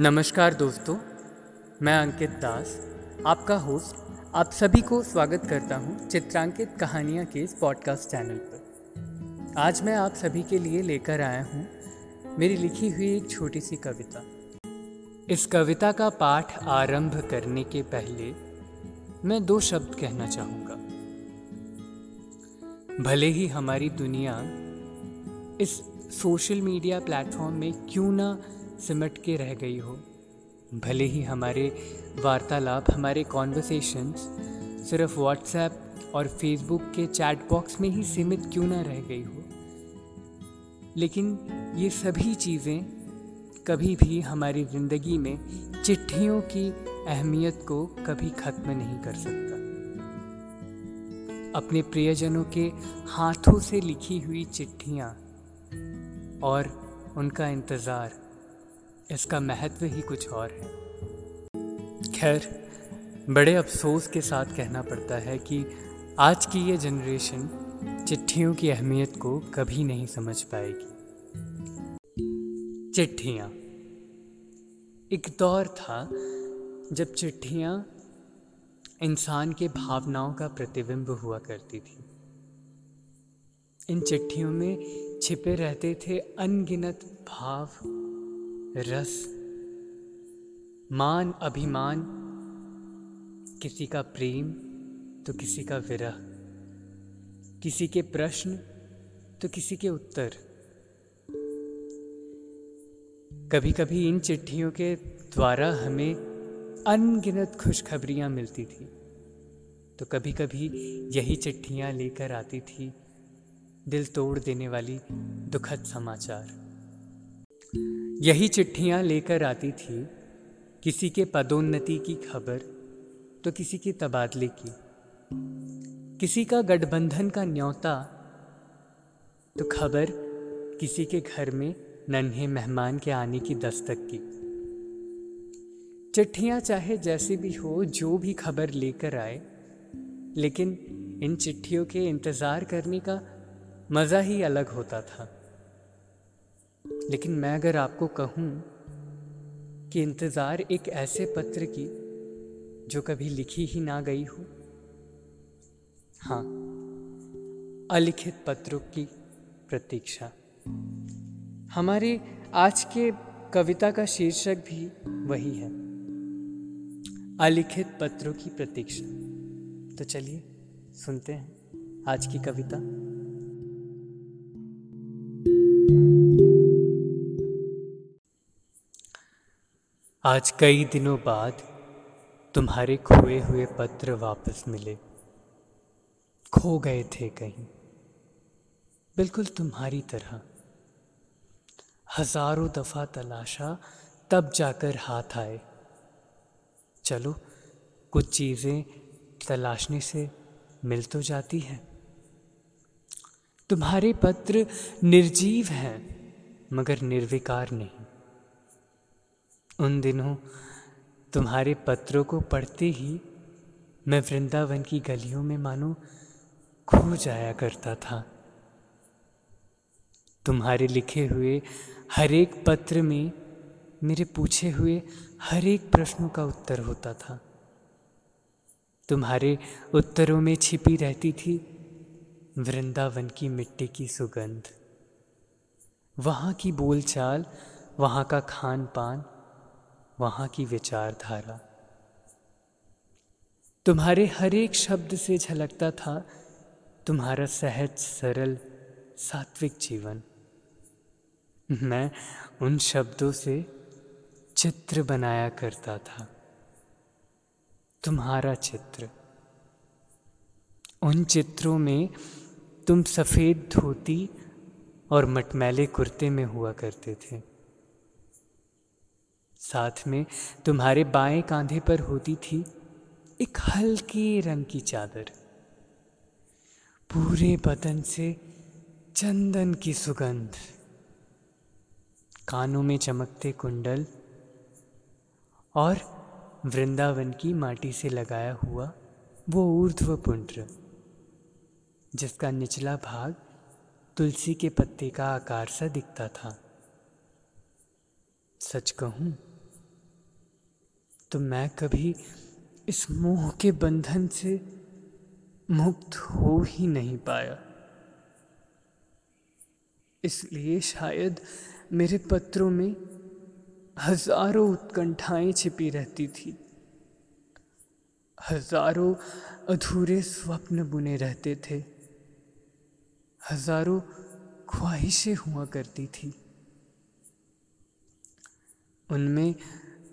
नमस्कार दोस्तों, मैं अंकित दास, आपका होस्ट आप सभी को स्वागत करता हूँ चित्रांकित कहानियाँ के इस पॉडकास्ट चैनल पर। आज मैं आप सभी के लिए लेकर आया हूँ मेरी लिखी हुई एक छोटी सी कविता। इस कविता का पाठ आरंभ करने के पहले मैं दो शब्द कहना चाहूँगा। भले ही हमारी दुनिया इस सोशल मीडिया प्लेटफॉर्म में क्यों ना सिमट के रह गई हो। भले ही हमारे वार्तालाप, हमारे कॉन्वर्सेशंस सिर्फ़ व्हाट्सएप और फेसबुक के चैट बॉक्स में ही सीमित क्यों ना रह गई हो। लेकिन ये सभी चीज़ें कभी भी हमारी ज़िंदगी में चिट्ठियों की अहमियत को कभी ख़त्म नहीं कर सकता। अपने प्रियजनों के हाथों से लिखी हुई चिट्ठियाँ और उनका इंतज़ार इसका महत्व ही कुछ और है। खैर, बड़े अफसोस के साथ कहना पड़ता है कि आज की ये जनरेशन चिट्ठियों की अहमियत को कभी नहीं समझ पाएगी। चिट्ठियाँ। एक दौर था जब चिट्ठियाँ इंसान के भावनाओं का प्रतिबिंब हुआ करती थी। इन चिट्ठियों में छिपे रहते थे अनगिनत भाव रस, मान अभिमान, किसी का प्रेम तो किसी का विरह, किसी के प्रश्न तो किसी के उत्तर। कभी कभी इन चिट्ठियों के द्वारा हमें अनगिनत खुशखबरियाँ मिलती थी तो कभी कभी यही चिट्ठियाँ लेकर आती थी दिल तोड़ देने वाली दुखद समाचार। यही चिट्ठियाँ लेकर आती थी, किसी के पदोन्नति की खबर तो किसी के तबादले की। किसी का गठबंधन का न्योता तो खबर किसी के घर में नन्हे मेहमान के आने की दस्तक की। चिट्ठियाँ चाहे जैसी भी हो, जो भी खबर लेकर आए, लेकिन इन चिट्ठियों के इंतज़ार करने का मज़ा ही अलग होता था। लेकिन मैं अगर आपको कहूँ कि इंतज़ार एक ऐसे पत्र की, जो कभी लिखी ही ना गई हो। हाँ अलिखित पत्रों की प्रतीक्षा। हमारे आज के कविता का शीर्षक भी वही है। अलिखित पत्रों की प्रतीक्षा। तो चलिए, सुनते हैं आज की कविता। आज कई दिनों बाद तुम्हारे खोए हुए पत्र वापस मिले। खो गए थे कहीं। बिल्कुल तुम्हारी तरह। हज़ारों दफ़ा तलाशा, तब जाकर हाथ आए। चलो, कुछ चीज़ें तलाशने से मिल तो जाती हैं। तुम्हारे पत्र निर्जीव हैं, मगर निर्विकार नहीं। उन दिनों तुम्हारे पत्रों को पढ़ते ही मैं वृंदावन की गलियों में मानो खो जाया करता था। तुम्हारे लिखे हुए हर एक पत्र में मेरे पूछे हुए हर एक प्रश्नों का उत्तर होता था। तुम्हारे उत्तरों में छिपी रहती थी वृंदावन की मिट्टी की सुगंध। वहाँ की बोलचाल, वहाँ का खान पान वहाँ की विचारधारा। तुम्हारे हर एक शब्द से झलकता था तुम्हारा सहज, सरल, सात्विक जीवन। मैं उन शब्दों से चित्र बनाया करता था। तुम्हारा चित्र। उन चित्रों में तुम सफ़ेद धोती और मटमैले कुर्ते में हुआ करते थे। साथ में तुम्हारे बाएँ कांधे पर होती थी एक हल्के रंग की चादर। पूरे बदन से चंदन की सुगंध। कानों में चमकते कुंडल और वृंदावन की माटी से लगाया हुआ वो ऊर्ध्व पुंड्र जिसका निचला भाग तुलसी के पत्ते का आकार सा दिखता था। सच कहूँ तो मैं कभी इस मोह के बंधन से मुक्त हो ही नहीं पाया। इसलिए शायद मेरे पत्रों में हज़ारों उत्कंठाएँ छिपी रहती थी। हज़ारों अधूरे स्वप्न बुने रहते थे। हज़ारों ख्वाहिशें हुआ करती थी। उनमें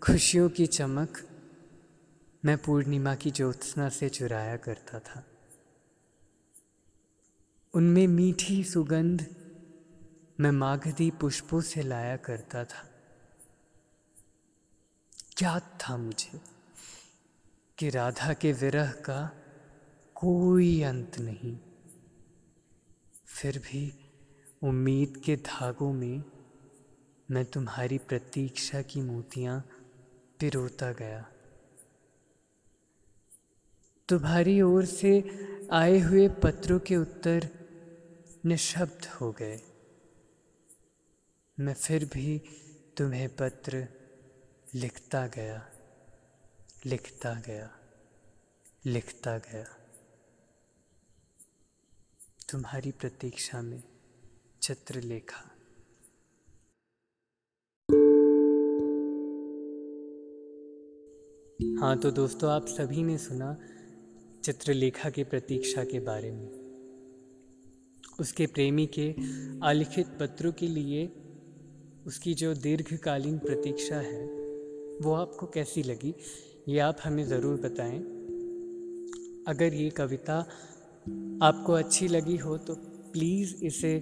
खुशियों की चमक मैं पूर्णिमा की ज्योत्सना से चुराया करता था। उनमें मीठी सुगंध मैं मागधी पुष्पों से लाया करता था। क्या था मुझे कि राधा के विरह का कोई अंत नहीं। फिर भी उम्मीद के धागों में मैं तुम्हारी प्रतीक्षा की मोतियाँ पिरोता गया। तुम्हारी ओर से आए हुए पत्रों के उत्तर निशब्द हो गए। मैं फिर भी तुम्हें पत्र लिखता गया लिखता गया लिखता गया। तुम्हारी प्रतीक्षा में चित्रलेखा हाँ तो दोस्तों, आप सभी ने सुना चित्रलेखा के प्रतीक्षा के बारे में। उसके प्रेमी के अलिखित पत्रों के लिए उसकी जो दीर्घकालीन प्रतीक्षा है, वो आपको कैसी लगी, ये आप हमें ज़रूर बताएँ। अगर ये कविता आपको अच्छी लगी हो तो प्लीज़ इसे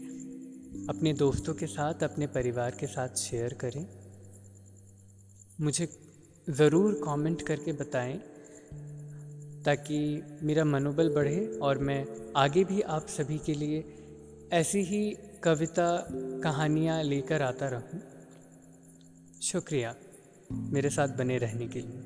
अपने दोस्तों के साथ, अपने परिवार के साथ शेयर करें। मुझे ज़रूर कमेंट करके बताएँ, ताकि मेरा मनोबल बढ़े और मैं आगे भी आप सभी के लिए ऐसी ही कविता कहानियाँ लेकर आता रहूँ। शुक्रिया मेरे साथ बने रहने के लिए।